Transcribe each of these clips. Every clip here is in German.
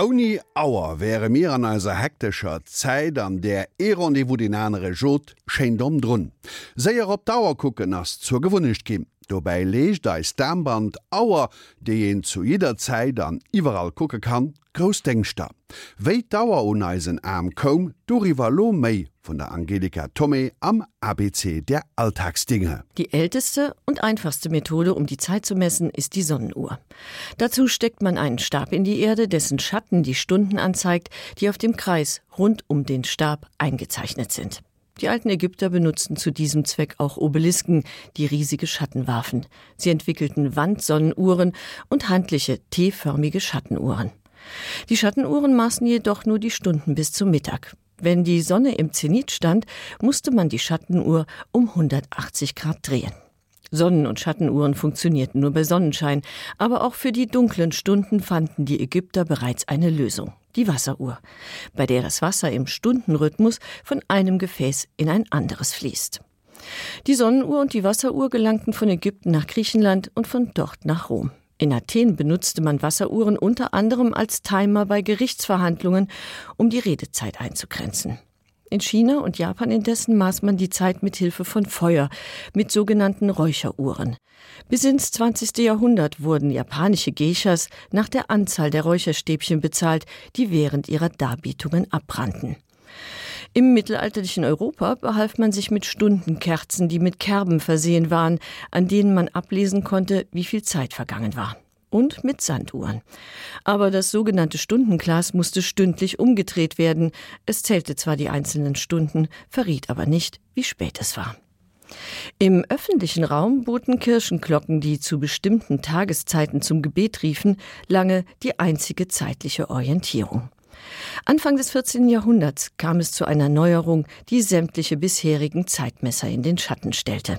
Oni Auer wäre mir an eiser hektischer Zeit an der Erondevous den andere Jot scheindom drun. Seier op Dauer kucken ass zur gewunnecht kim. Dobei lecht da Stamband Auer, de en zu jeder Zeit an überall gucke kann, Großdenkster. Weit Dauer uneisen Arm kom, doriwer lo méi von der Angelika Tommy am ABC der Alltagsdinge. Die älteste und einfachste Methode, um die Zeit zu messen, ist die Sonnenuhr. Dazu steckt man einen Stab in die Erde, dessen Schatten die Stunden anzeigt, die auf dem Kreis rund um den Stab eingezeichnet sind. Die alten Ägypter benutzten zu diesem Zweck auch Obelisken, die riesige Schatten warfen. Sie entwickelten Wandsonnenuhren und handliche T-förmige Schattenuhren. Die Schattenuhren maßen jedoch nur die Stunden bis zum Mittag. Wenn die Sonne im Zenit stand, musste man die Schattenuhr um 180 Grad drehen. Sonnen- und Schattenuhren funktionierten nur bei Sonnenschein, aber auch für die dunklen Stunden fanden die Ägypter bereits eine Lösung die Wasseruhr, bei der das Wasser im Stundenrhythmus von einem Gefäß in ein anderes fließt. Die Sonnenuhr und die Wasseruhr gelangten von Ägypten nach Griechenland und von dort nach Rom. In Athen benutzte man Wasseruhren unter anderem als Timer bei Gerichtsverhandlungen, um die Redezeit einzugrenzen. In China und Japan indessen maß man die Zeit mit Hilfe von Feuer, mit sogenannten Räucheruhren. Bis ins 20. Jahrhundert wurden japanische Geishas nach der Anzahl der Räucherstäbchen bezahlt, die während ihrer Darbietungen abbrannten. Im mittelalterlichen Europa behalf man sich mit Stundenkerzen, die mit Kerben versehen waren, an denen man ablesen konnte, wie viel Zeit vergangen war und mit Sanduhren. Aber das sogenannte Stundenglas musste stündlich umgedreht werden. Es zählte zwar die einzelnen Stunden, verriet aber nicht, wie spät es war. Im öffentlichen Raum boten Kirchenglocken, die zu bestimmten Tageszeiten zum Gebet riefen, lange die einzige zeitliche Orientierung. Anfang des 14. Jahrhunderts kam es zu einer Neuerung, die sämtliche bisherigen Zeitmesser in den Schatten stellte.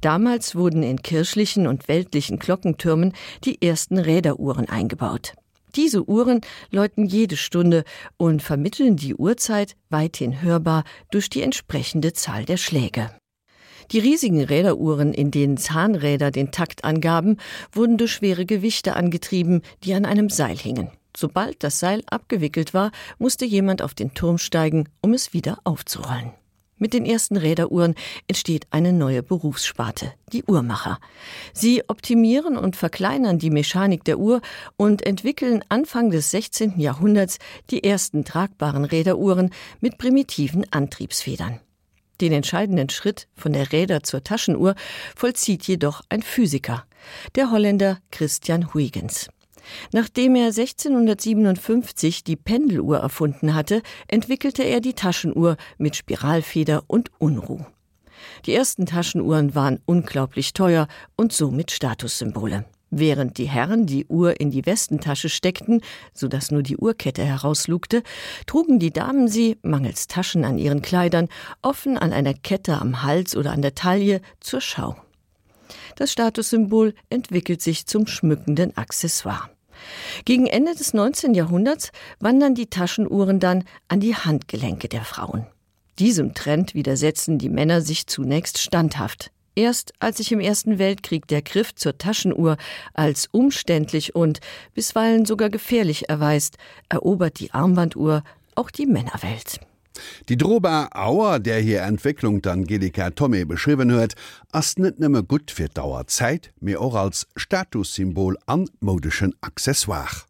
Damals wurden in kirchlichen und weltlichen Glockentürmen die ersten Räderuhren eingebaut. Diese Uhren läuten jede Stunde und vermitteln die Uhrzeit weithin hörbar durch die entsprechende Zahl der Schläge. Die riesigen Räderuhren, in denen Zahnräder den Takt angaben, wurden durch schwere Gewichte angetrieben, die an einem Seil hingen. Sobald das Seil abgewickelt war, musste jemand auf den Turm steigen, um es wieder aufzurollen. Mit den ersten Räderuhren entsteht eine neue Berufssparte, die Uhrmacher. Sie optimieren und verkleinern die Mechanik der Uhr und entwickeln Anfang des 16. Jahrhunderts die ersten tragbaren Räderuhren mit primitiven Antriebsfedern. Den entscheidenden Schritt von der Räder zur Taschenuhr vollzieht jedoch ein Physiker, der Holländer Christian Huygens. Nachdem er 1657 die Pendeluhr erfunden hatte, entwickelte er die Taschenuhr mit Spiralfeder und Unruh. Die ersten Taschenuhren waren unglaublich teuer und somit Statussymbole. Während die Herren die Uhr in die Westentasche steckten, so dass nur die Uhrkette herauslugte, trugen die Damen sie, mangels Taschen an ihren Kleidern, offen an einer Kette am Hals oder an der Taille zur Schau. Das Statussymbol entwickelt sich zum schmückenden Accessoire. Gegen Ende des 19. Jahrhunderts wandern die Taschenuhren dann an die Handgelenke der Frauen. Diesem Trend widersetzen die Männer sich zunächst standhaft. Erst als sich im Ersten Weltkrieg der Griff zur Taschenuhr als umständlich und bisweilen sogar gefährlich erweist, erobert die Armbanduhr auch die Männerwelt. Die Drober Auer, der hier Entwicklung d'Angelika Tommy beschrieben huet, ass net nëmme gut fir Dauerzeit, mir auch als Statussymbol an modischen Accessoire.